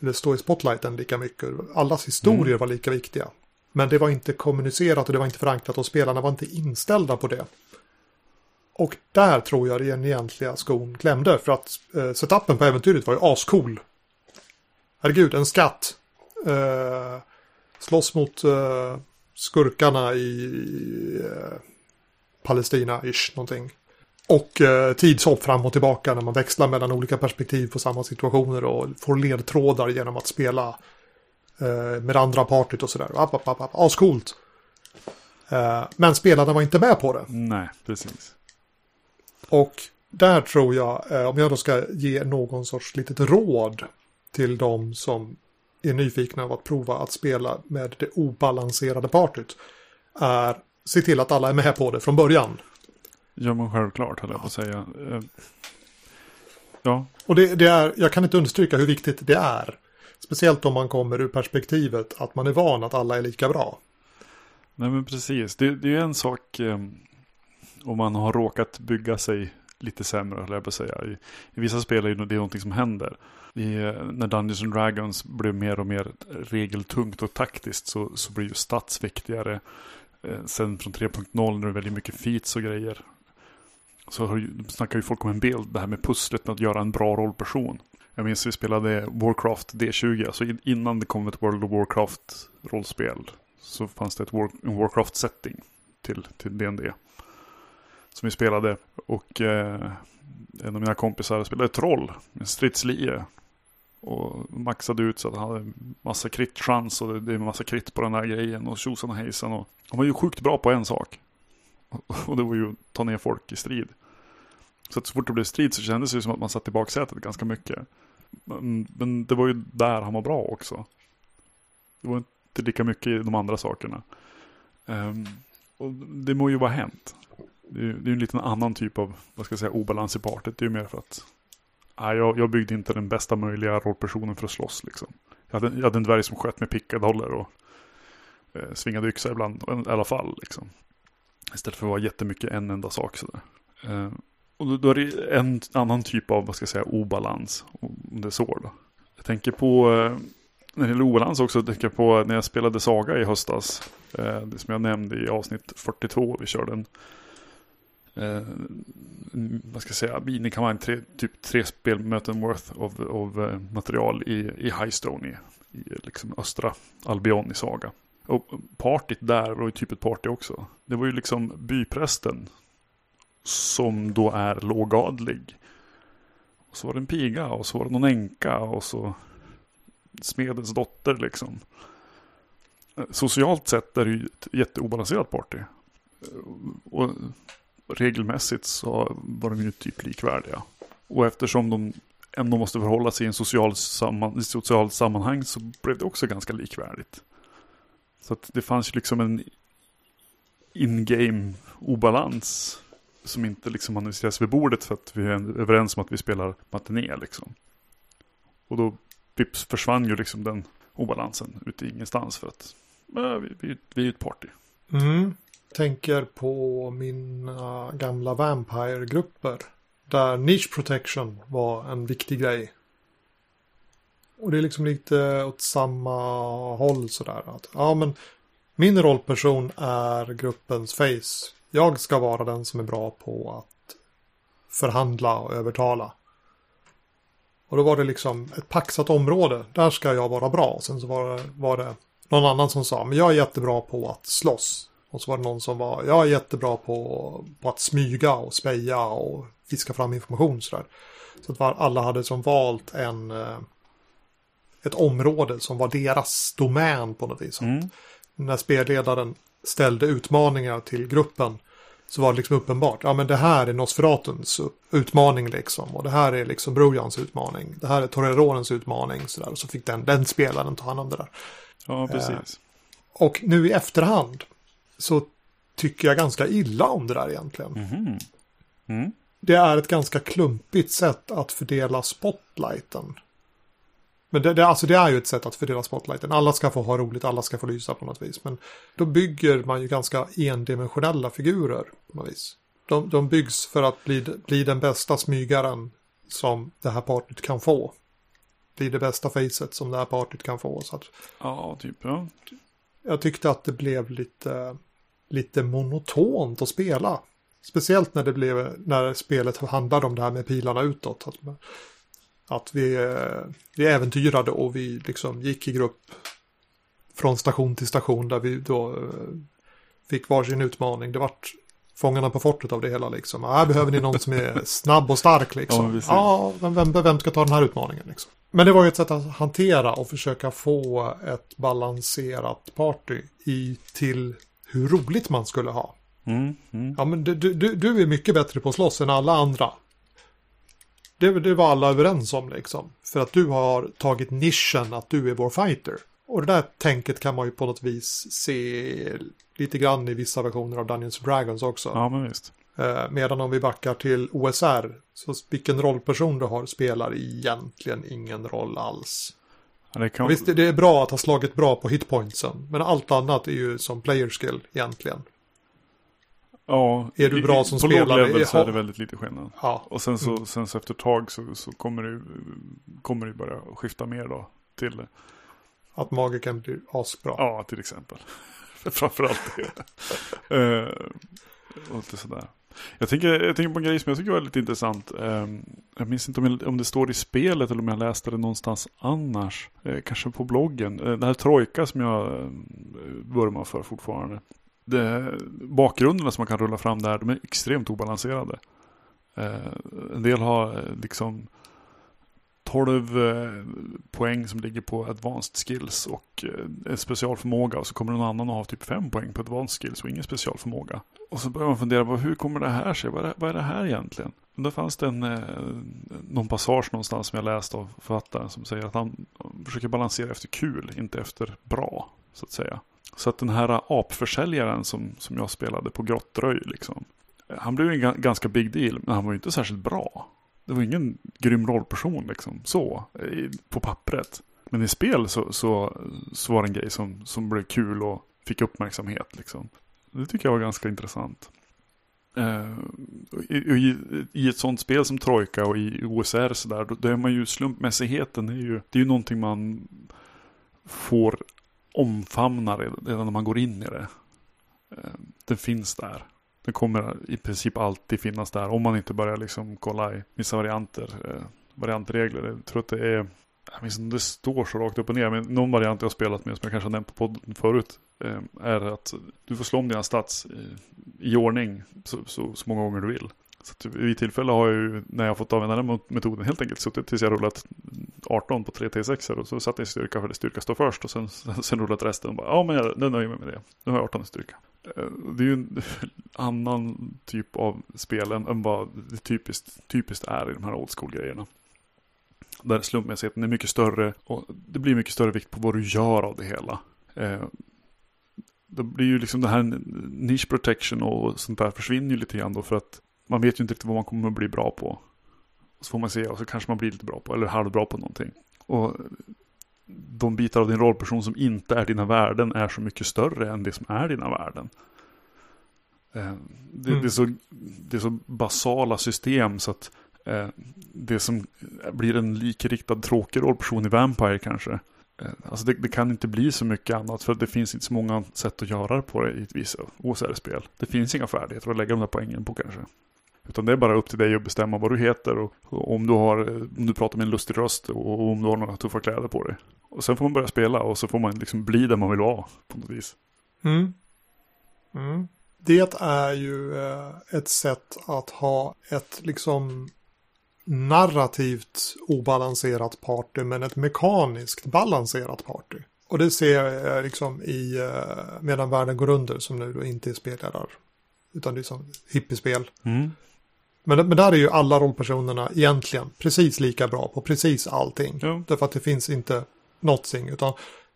Eller stå i spotlighten lika mycket. Allas historier Mm. var lika viktiga. Men det var inte kommunicerat och det var inte förankrat och spelarna var inte inställda på det. Och där tror jag den egentliga skon klämde för att eh, setupen på äventyret var ju ascool. Herregud, en skatt. Eh, slåss mot eh, skurkarna i eh, Palestina-ish någonting. Och eh, tidshopp fram och tillbaka när man växlar mellan olika perspektiv på samma situationer och får ledtrådar genom att spela eh, med andra partyt och sådär. App, app, app, app. Ascoolt. Eh, men spelarna var inte med på det. Nej, precis. Och där tror jag, eh, om jag då ska ge någon sorts litet råd till de som är nyfikna av att prova att spela med det obalanserade partyt, är se till att alla är med på det från början. Ja, men självklart höll jag på att säga. Eh, Ja, Och det, det är, jag kan inte understryka hur viktigt det är. Speciellt om man kommer ur perspektivet att man är van att alla är lika bra. nej men precis. Det, det är en sak eh, om man har råkat bygga sig lite sämre, höll jag på att säga. I, I vissa spel är det någonting som händer. I, eh, när Dungeons and Dragons blev mer och mer regeltungt och taktiskt så, så blir ju stats viktigare. Eh, sen från 3.0 när det är väldigt mycket feats och grejer. Så har snackar ju folk om en bild, det här med pusslet med att göra en bra rollperson. Jag minns vi spelade Warcraft D20, alltså innan det kom ett World of Warcraft rollspel. Så fanns det ett War, en Warcraft-setting till, till D&D Som vi spelade. Och eh, en av mina kompisar spelade ett troll, en stridslie. Och maxade ut så att han hade massa crit-chans och det, det är massa krit på den här grejen och tjosan och hejsan. Och han var ju sjukt bra på en sak. Och det var ju att ta ner folk i strid. Så att så fort det blev strid så kändes det ju som att man satt i baksätet ganska mycket. Men, men det var ju där han var bra också. Det var inte lika mycket i de andra sakerna. Um, och det må ju vara hänt. Det är ju det är en liten annan typ av, vad ska jag säga, obalans i partiet. Det är ju mer för att nej, jag, jag byggde inte den bästa möjliga rollpersonen för att slåss liksom. Jag hade, jag hade en dvärg som sköt med pickadoller och eh, svingade yxa ibland i alla fall liksom. Istället för att vara jättemycket en enda sak sådär. Eh, och då, är det en annan typ av, vad ska jag säga, obalans. Om det är så då. Jag tänker på, eh, när det gäller obalans också, Jag tänker på när jag spelade Saga i höstas. Eh, det som jag nämnde i avsnitt 42, vi körde en, eh, en vad ska jag säga, minikampanj, tre, typ tre spelmöten worth of, material i, i Highstone, i, i liksom östra Albion i Saga. Och partyt där var ju typ ett party också. Det var ju liksom byprästen som då är lågadlig. Och så var det en piga och så var det någon änka och så smedens dotter liksom. Socialt sett är det ju ett jätteobalanserat party. Och regelmässigt så var de ju typ likvärdiga. Och eftersom de ändå måste förhålla sig i en social samman, social sammanhang så blev det också ganska likvärdigt. Så att det fanns ju liksom en in-game obalans som inte liksom analyseras vid bordet för att vi är överens om att vi spelar matiné liksom. Och då vips försvann ju liksom den obalansen ut i ingenstans för att äh, vi, vi, vi är ett party. Mm. Tänker på mina gamla Vampire-grupper. Där niche protection var en viktig grej. Och det är liksom lite åt samma håll sådär. Att, ja, men min rollperson är gruppens face. Jag ska vara den som är bra på att förhandla och övertala. Och då var det liksom ett paxat område. Där ska jag vara bra. Sen så var det, var det någon annan som sa, men jag är jättebra på att slåss. Och så var det någon som var, jag är jättebra på, på att smyga och speja och fiska fram information sådär. Så att alla hade som valt en, eh, ett område som var deras domän på något vis. Mm. När spelledaren ställde utmaningar till gruppen så var det liksom uppenbart. Ja men det här är Nosferatuns utmaning liksom. Och det här är liksom Brojans utmaning. Det här är Torerorens utmaning. Så där. Och så fick den, den spelaren ta hand om det där. Ja, precis. Eh, och nu i efterhand så tycker jag ganska illa om det där egentligen. Mm. Mm. Det är ett ganska klumpigt sätt att fördela spotlighten. Men det, det, alltså det är ju ett sätt att fördela spotlighten. Alla ska få ha roligt, alla ska få lysa på något vis. Men då bygger man ju ganska endimensionella figurer på något vis. De, de byggs för att bli, bli den bästa smygaren som det här partyt kan få. Bli det bästa facet som det här partyt kan få. Så att, ja, typ. Ja. Jag tyckte att det blev lite, lite monotont att spela. Speciellt när det blev, när spelet handlade om det här med pilarna utåt. Att, att vi, vi äventyrade och vi liksom gick i grupp från station till station där vi då eh, fick varsin utmaning. Det vart Fångarna på fortet av det hela liksom. Här behöver ni någon som är snabb och stark liksom. Ja, ja vem, vem ska ta den här utmaningen liksom. Men det var ju ett sätt att hantera och försöka få ett balanserat party i till hur roligt man skulle ha. Mm, mm. Ja, men du, du, du är mycket bättre på att slåss än alla andra. Det, det var alla överens om liksom. För att du har tagit nischen att du är vår fighter. Och det där tänket kan man ju på något vis se lite grann i vissa versioner av Dungeons Dragons också. Ja, men visst. Eh, medan om vi backar till OSR, så vilken rollperson du har spelar egentligen ingen roll alls. Ja, det kan... Visst, det är bra att ha slagit bra på hitpointsen, men allt annat är ju som player skill egentligen. Ja, är du bra som på spelare? På låg level så är det väldigt lite skillnad. Ja. Och sen så, mm. sen så efter ett tag så, så kommer, det, kommer det börja skifta mer då till... Att magiken blir asbra. Ja, till exempel. Framförallt det. uh, och lite sådär. Jag tänker, jag tänker på en grej som jag tycker var lite intressant. Um, jag minns inte om, jag, om det står i spelet eller om jag läste det någonstans annars. Uh, kanske på bloggen. Uh, den här Trojka som jag vurmar för fortfarande det, bakgrunderna som man kan rulla fram där, de är extremt obalanserade. Eh, en del har eh, liksom 12 eh, poäng som ligger på advanced skills och eh, en specialförmåga och så kommer någon annan att ha typ 5 poäng på advanced skills och ingen specialförmåga. Och så börjar man fundera på hur kommer det här sig? Vad är det, vad är det här egentligen? Då fanns det en, eh, någon passage någonstans som jag läste av författaren som säger att han försöker balansera efter kul, inte efter bra, så att säga. Så att den här apförsäljaren som, som jag spelade på Grottröj, liksom, han blev en ganska big deal, men han var ju inte särskilt bra. Det var ingen grym rollperson liksom, så, på pappret. Men i spel så, så, så var det en grej som, som blev kul och fick uppmärksamhet. Liksom. Det tycker jag var ganska intressant. Eh, uh, i, i, i, ett sånt spel som Trojka och i OSR så där, då, då är man ju slumpmässigheten, är ju, det är ju någonting man får omfamnar redan när man går in i det. Eh, Den finns där. Den kommer i princip alltid finnas där om man inte börjar liksom kolla i vissa varianter, eh, variantregler. Jag tror att det är, jag minns inte det står så rakt upp och ner, men någon variant jag har spelat med som jag kanske har nämnt på podden förut eh, är att du får slå om dina stats i, i ordning så, så, så många gånger du vill. Så vid tillfälle har jag ju, när jag fått använda den metoden, helt enkelt suttit tills jag rullat 18 på 3 T6 och så satt jag i styrka för det styrka står först och sen, sen rullat resten och bara, ja men jag, nu nöjer mig med det. Nu har jag 18 i styrka. Eh, det är ju en annan typ av spel än, vad det typiskt, typiskt är i de här old school-grejerna. Där slumpmässigheten är mycket större och det blir mycket större vikt på vad du gör av det hela. Eh, då det blir ju liksom det här niche protection och sånt där försvinner ju lite grann då för att man vet ju inte riktigt vad man kommer att bli bra på. Så får man se och så kanske man blir lite bra på eller halvbra på någonting. Och de bitar av din rollperson som inte är dina värden är så mycket större än det som är dina värden. Eh, det, mm. det, är så, det är så basala system så att eh, det som blir en likriktad tråkig rollperson i Vampire kanske. Eh, alltså det, det, kan inte bli så mycket annat för det finns inte så många sätt att göra det på det i ett visst OSR-spel. Det finns inga färdigheter att lägga de där poängen på kanske. Utan det är bara upp till dig att bestämma vad du heter och, om, du har, om du pratar med en lustig röst och, om du har några tuffa kläder på dig. Och sen får man börja spela och så får man liksom bli där man vill vara på något vis. Mm. Mm. Det är ju eh, ett sätt att ha ett liksom narrativt obalanserat party men ett mekaniskt balanserat party. Och det ser jag liksom i uh, Medan världen går under som nu då inte är spelledar. Utan det är som hippiespel. Mm. Men, men där är ju alla rollpersonerna egentligen precis lika bra på precis allting. Ja. Därför att det finns inte någonting. Utan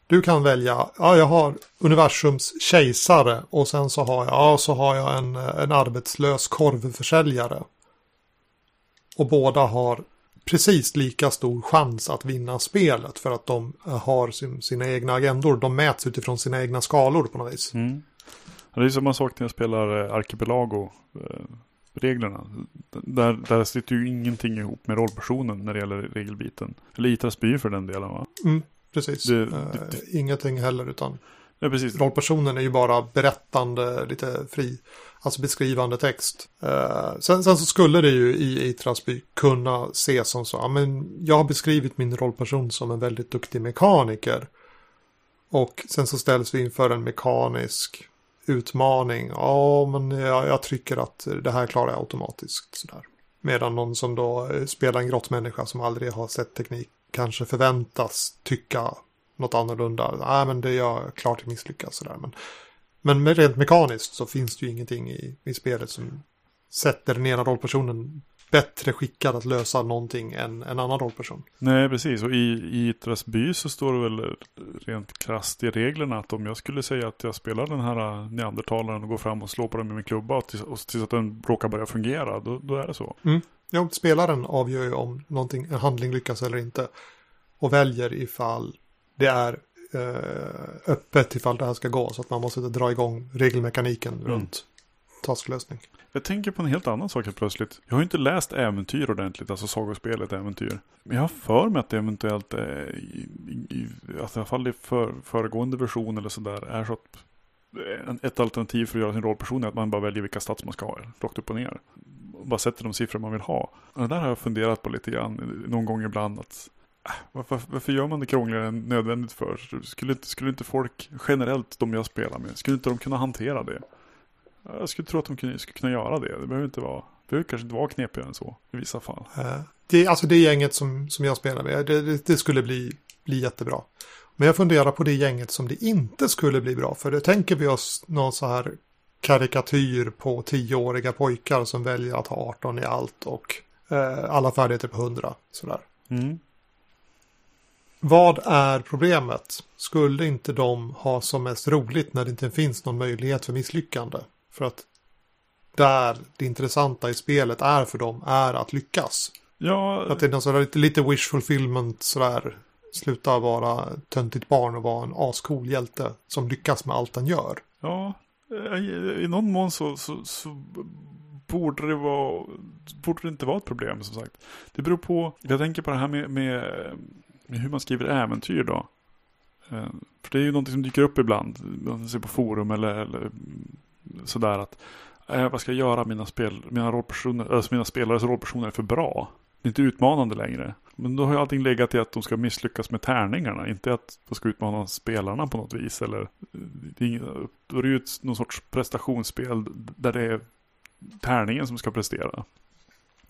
du kan välja, ja jag har universums kejsare och sen så har jag, ja, så har jag en, en arbetslös korvförsäljare. Och båda har precis lika stor chans att vinna spelet för att de har sin, sina egna agendor. De mäts utifrån sina egna skalor på något vis. Mm. Det är samma sak när jag spelar eh, Archipelago. Eh, reglerna. Där, där sitter ju ingenting ihop med rollpersonen när det gäller regelbiten. Eller Itras by för den delen va? Mm, precis. Det, uh, det, ingenting heller utan ja, precis. rollpersonen är ju bara berättande, lite fri, alltså beskrivande text. Uh, sen, sen, så skulle det ju i Itras by kunna ses som så, ja, men jag har beskrivit min rollperson som en väldigt duktig mekaniker. Och sen så ställs vi inför en mekanisk utmaning. Ja, men jag, jag trycker att det här klarar jag automatiskt. Sådär. Medan någon som då eh, spelar en grottmänniska som aldrig har sett teknik kanske förväntas tycka något annorlunda. Nej, men det är jag klart att misslyckas. Sådär. Men, men rent mekaniskt så finns det ju ingenting i, i spelet som sätter den ena rollpersonen bättre skickad att lösa någonting än en annan rollperson. Nej, precis. Och i, i Itras by så står det väl rent krasst i reglerna att om jag skulle säga att jag spelar den här neandertalaren och går fram och slår på den med min klubba och tills, och tills att den råkar börja fungera, då, då är det så. Mm. Ja, spelaren avgör ju om någonting, en handling lyckas eller inte. Och väljer ifall det är eh, öppet ifall det här ska gå. Så att man måste dra igång regelmekaniken mm. runt tasklösning. Jag tänker på en helt annan sak helt plötsligt. Jag har ju inte läst äventyr ordentligt, alltså sagospelet äventyr. Men jag har för mig att det eventuellt är, i, i, alltså i alla fall i för, föregående version eller sådär, är så att ett alternativ för att göra sin rollperson är att man bara väljer vilka stats man ska ha, rakt upp och ner. Och bara sätter de siffror man vill ha. Och det där har jag funderat på lite grann, någon gång ibland, att äh, varför, varför, gör man det krångligare än nödvändigt för? Skulle, skulle inte folk generellt, de jag spelar med, skulle inte de kunna hantera det? Jag skulle tro att de skulle kunna göra det. Det behöver inte vara, det behöver kanske inte vara knepigare än så i vissa fall. Det, alltså det gänget som, som jag spelar med, det, det, det, skulle bli, bli jättebra. Men jag funderar på det gänget som det inte skulle bli bra för. Det tänker vi oss någon så här karikatyr på tioåriga pojkar som väljer att ha 18 i allt och eh, alla färdigheter på 100. Sådär. Mm. Vad är problemet? Skulle inte de ha som mest roligt när det inte finns någon möjlighet för misslyckande? För att där det intressanta i spelet är för dem är att lyckas. Ja. Att det är någon sådär lite, lite wish fulfillment sådär. Sluta vara töntigt barn och vara en ascool hjälte som lyckas med allt den gör. Ja, i, i någon mån så, så, så borde det vara, borde det inte vara ett problem som sagt. Det beror på, jag tänker på det här med, med, med hur man skriver äventyr då. Eh, för det är ju någonting som dyker upp ibland. Man ser på forum eller, eller sådär att eh, vad ska jag göra? Mina, spel, mina, rollpersoner, alltså mina spelares rollpersoner är för bra. Det är inte utmanande längre. Men då har ju allting legat i att de ska misslyckas med tärningarna. Inte att de ska utmana spelarna på något vis. Eller, det är, då är det ju ett, någon sorts prestationsspel där det är tärningen som ska prestera.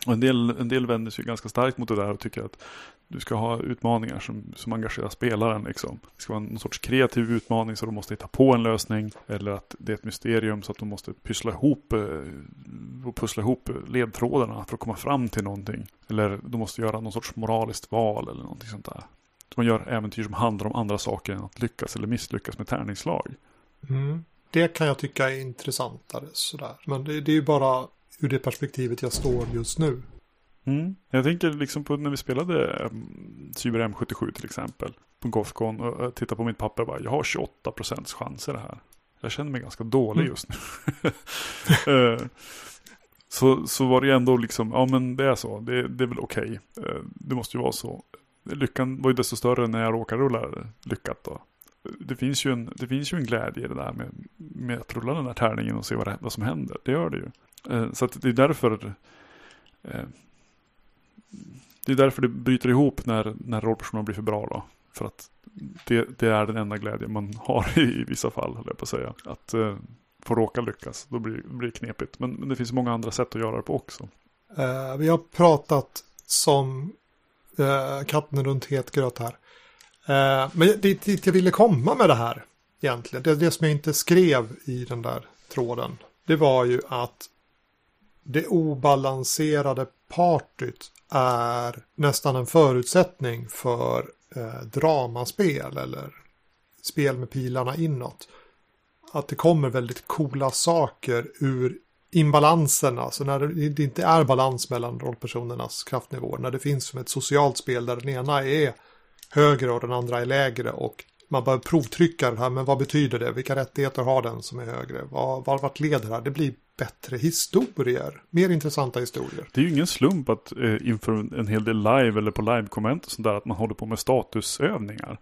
Och en del, en del vänder sig ganska starkt mot det där och tycker att du ska ha utmaningar som, som engagerar spelaren. Liksom. Det ska vara någon sorts kreativ utmaning så de måste hitta på en lösning. Eller att det är ett mysterium så att de måste pyssla ihop eh, och pussla ihop ledtrådarna för att komma fram till någonting. Eller de måste göra någon sorts moraliskt val eller någonting sånt där. Så man gör äventyr som handlar om andra saker än att lyckas eller misslyckas med tärningslag. Mm. Det kan jag tycka är intressantare sådär. Men det, det är ju bara ur det perspektivet jag står just nu. Mm. Jag tänker liksom på när vi spelade um, Cyber M77 till exempel. På Gothcon och tittade på mitt papper och bara, jag har 28 chanser här. Jag känner mig ganska dålig mm. just nu. uh, så, så var det ändå liksom, ja men det är så, det, det är väl okej. Okay. Det måste ju vara så. Lyckan var ju desto större när jag råkade rulla lyckat då. Det finns ju en, det finns ju en glädje i det där med, med att rulla den där tärningen och se vad, det, vad som händer. Det gör det ju. Så att det är därför det är därför det bryter ihop när, när rollpersonerna blir för bra då. För att det, det är den enda glädjen man har i, i vissa fall, höll jag på att säga. Att eh, få råka lyckas, då blir, blir det knepigt. Men, men, det finns många andra sätt att göra det på också. Uh, vi har pratat som uh, katten runt het gröt här. Uh, men dit, dit jag ville komma med det här egentligen, det, det som jag inte skrev i den där tråden, det var ju att det obalanserade partyt är nästan en förutsättning för eh, dramaspel eller spel med pilarna inåt. Att det kommer väldigt coola saker ur imbalanserna, alltså när det inte är balans mellan rollpersonernas kraftnivåer, när det finns som ett socialt spel där den ena är högre och den andra är lägre och man bör provtrycka det här, men vad betyder det? Vilka rättigheter har den som är högre? Vad, vart leder det här? Det blir bättre historier. Mer intressanta historier. Det är ju ingen slump att eh, inför en hel del live eller på live-komment och sådär att man håller på med statusövningar.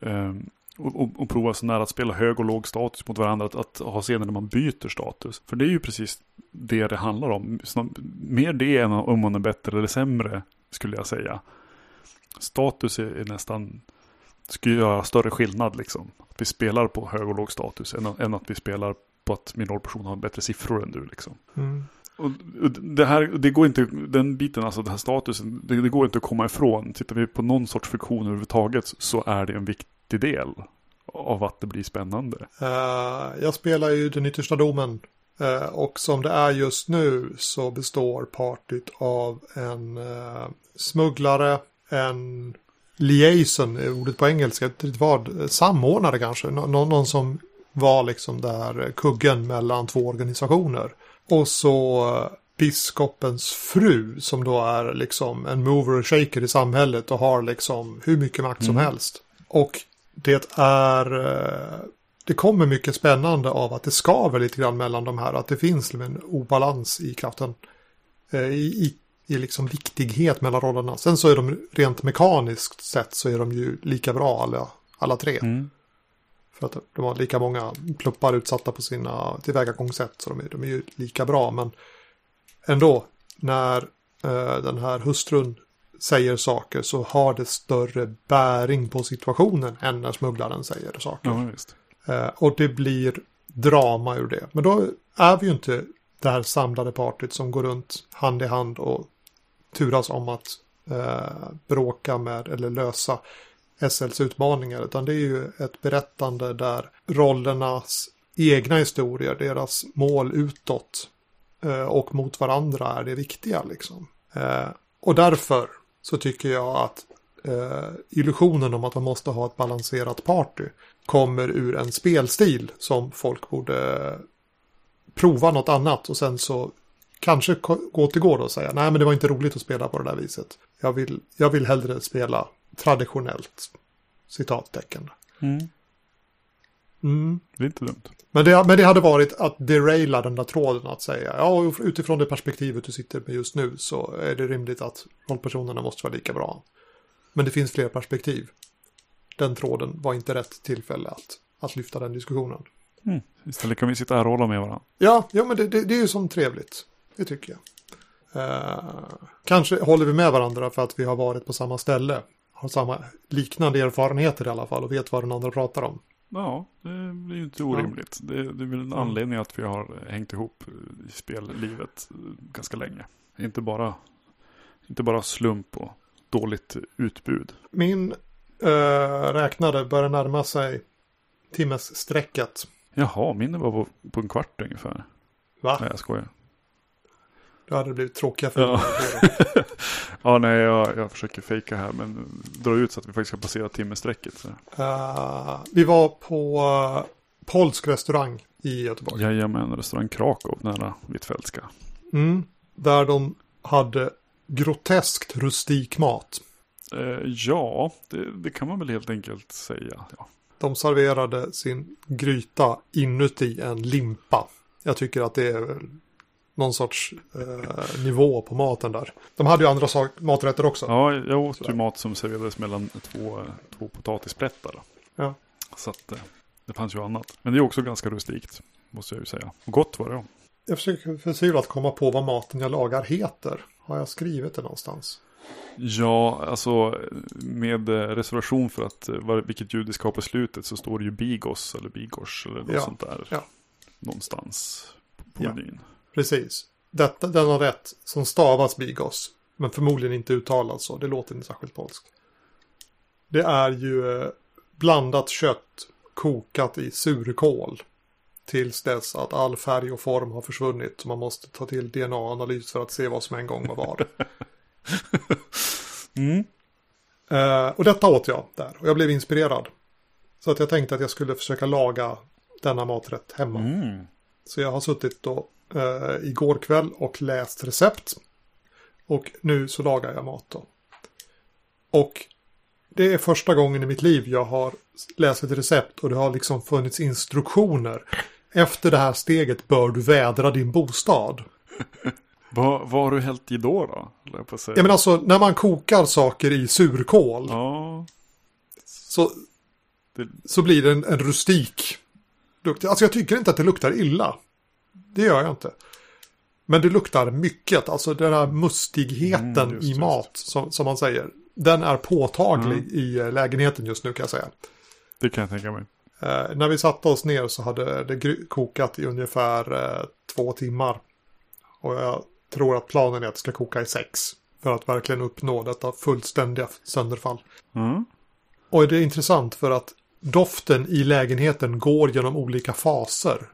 Eh, och, och, och prova sådär att spela hög och låg status mot varandra. Att, att ha scener där man byter status. För det är ju precis det det handlar om. Så, mer det än om man är bättre eller sämre skulle jag säga. Status är, är nästan skulle göra större skillnad liksom. Att vi spelar på hög och låg status än, än att vi spelar på att min rollperson har bättre siffror än du liksom. Mm. Och det här, det går inte, den biten, alltså den här statusen, det, det, går inte att komma ifrån. Tittar vi på någon sorts funktion överhuvudtaget så är det en viktig del av att det blir spännande. Uh, jag spelar ju den yttersta domen uh, och som det är just nu så består partyt av en uh, smugglare, en liaison, är ordet på engelska, vad, samordnare kanske, Nå någon som var liksom där kuggen mellan två organisationer. Och så eh, biskopens fru som då är liksom en mover och shaker i samhället och har liksom hur mycket makt som mm. helst. Och det är, eh, det kommer mycket spännande av att det skaver lite grann mellan de här, att det finns en obalans i kraften. Eh, I, i, i liksom viktighet mellan rollerna. Sen så är de rent mekaniskt sett så är de ju lika bra alla, alla tre. Mm. För att de har lika många pluppar utsatta på sina tillvägagångssätt. Så de är, de är ju lika bra. Men ändå, när eh, den här hustrun säger saker så har det större bäring på situationen än när smugglaren säger saker. Ja, eh, och det blir drama ur det. Men då är vi ju inte det här samlade partyt som går runt hand i hand och turas om att eh, bråka med eller lösa SLs utmaningar, utan det är ju ett berättande där rollernas egna historier, deras mål utåt eh, och mot varandra är det viktiga liksom. Eh, och därför så tycker jag att eh, illusionen om att man måste ha ett balanserat party kommer ur en spelstil som folk borde prova något annat och sen så kanske gå till gård och säga nej men det var inte roligt att spela på det där viset. Jag vill, jag vill hellre spela traditionellt. Citattecken. Mm. Mm. Det är inte dumt. Men det, men det hade varit att deraila den där tråden att säga ja utifrån det perspektivet du sitter med just nu så är det rimligt att rollpersonerna måste vara lika bra. Men det finns fler perspektiv. Den tråden var inte rätt tillfälle att, att lyfta den diskussionen. Mm. Istället kan vi sitta här och hålla med varandra. Ja, ja men det, det, det är ju som trevligt. Det tycker jag. Uh, kanske håller vi med varandra för att vi har varit på samma ställe har samma liknande erfarenheter i alla fall och vet vad den andra pratar om. Ja, det är ju inte orimligt. Ja. Det, det är väl en anledning att vi har hängt ihop i spellivet ganska länge. Inte bara, inte bara slump och dåligt utbud. Min äh, räknade börjar närma sig timmessträcket. Jaha, min var på, på en kvart ungefär. Va? Nej, jag skojar. Då hade det blivit tråkiga filmer. Ja, ja nej, jag, jag försöker fejka här, men dra ut så att vi faktiskt ska passera timmesträcket. Uh, vi var på uh, polsk restaurang i Göteborg. Jajamän, restaurang Krakow nära Hvitfeldtska. Mm, där de hade groteskt rustik mat. Uh, ja, det, det, kan man väl helt enkelt säga. Ja. De serverade sin gryta inuti en limpa. Jag tycker att det är någon sorts eh, nivå på maten där. De hade ju andra sak, maträtter också. Ja, jag åt ju Sådär. mat som serverades mellan två, två potatisplättar. Ja. Så att eh, det fanns ju annat. Men det är också ganska rustikt, måste jag ju säga. Och gott var det. ja. Jag försöker förtvivlat komma på vad maten jag lagar heter. Har jag skrivit det någonstans? Ja, alltså med eh, reservation för att eh, vilket ljud det ska på slutet så står det ju bigos eller bigors eller något Ja, sånt där. ja. Någonstans på Ja. menyn. Precis. Detta, denna rätt som stavas bigos. Men förmodligen inte uttalas så. Det låter inte särskilt polskt. Det är ju eh, blandat kött kokat i surkål. Tills dess att all färg och form har försvunnit. Så man måste ta till DNA-analys för att se vad som en gång var vad. Mm. Eh, och detta åt jag där. Och jag blev inspirerad. Så att jag tänkte att jag skulle försöka laga denna maträtt hemma. Mm. Så jag har suttit då eh, igår kväll och läst recept. Och nu så lagar jag mat då. Och det är första gången i mitt liv jag har läst ett recept och det har liksom funnits instruktioner. Efter det här steget bör du vädra din bostad. Vad, vad har du hällt i då då? Ja men alltså när man kokar saker i surkål Ja, så, det, så blir det en, en rustik lukt. Alltså jag tycker inte att det luktar illa. Det gör jag inte. Men det luktar mycket. Alltså den här mustigheten Mm, just, i just. mat som, som man säger. Den är påtaglig Mm. i eh, lägenheten just nu kan jag säga. det kan jag tänka mig. Eh, när vi satte oss ner så hade det kokat i ungefär eh, två timmar. Och jag tror att planen är att det ska koka i sex. För att verkligen uppnå detta fullständiga sönderfall. Mm. Och det är intressant för att doften i lägenheten går genom olika faser.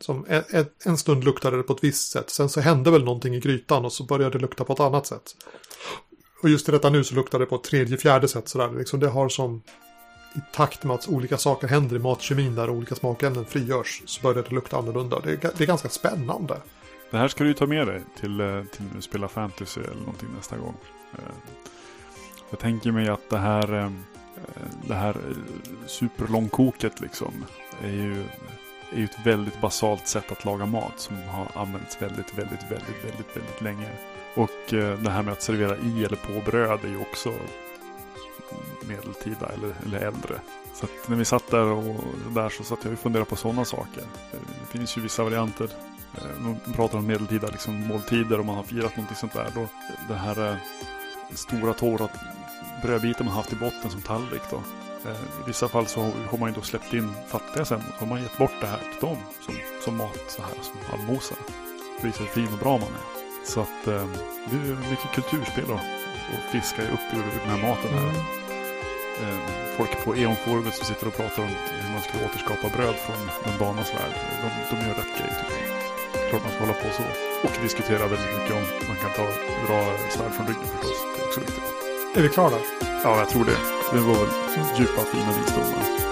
Som en, en, stund luktade det på ett visst sätt. Sen så hände väl någonting i grytan och så började det lukta på ett annat sätt. Och just i detta nu så luktar det på ett tredje, fjärde sätt. Sådär. Liksom det har som i takt med att olika saker händer i matkemin där olika smakämnen frigörs så börjar det lukta annorlunda. Det är, det är ganska spännande. Det här ska du ta med dig till, eh, till när du spelar fantasy eller någonting nästa gång. Eh, jag tänker mig att det här, eh, det här superlångkoket liksom är ju, är ju ett väldigt basalt sätt att laga mat som har använts väldigt, väldigt, väldigt, väldigt, väldigt länge. Och eh, det här med att servera i eller på bröd är ju också medeltida eller, eller äldre. Så att när vi satt där och där så satt jag och funderade på sådana saker. Det finns ju vissa varianter eh, Man pratar om medeltida liksom, måltider och man har firat någonting sånt där. Då, det här eh, stora torra brödbiten man haft i botten som tallrik. Då. Eh, I vissa fall så har- man ju då släppt in fattiga sen. Så har man gett bort det här till dem som, som mat, så här som allmosa. Det visar hur fin och bra man är. Så att eh, det är mycket kulturspel då. Och fiska upp ur den här maten. Här. Eh, folk på Eon-forumet som sitter och pratar om hur man ska återskapa bröd från Mundanas värld. De, de gör rätt grejer tycker jag. Klart man ska hålla på så. Och diskutera väldigt mycket om man kan ta dra svärd från ryggen förstås. Det är också viktigt. Är vi klara där? Ja, jag tror det. Det var väl djupa fina visdomar.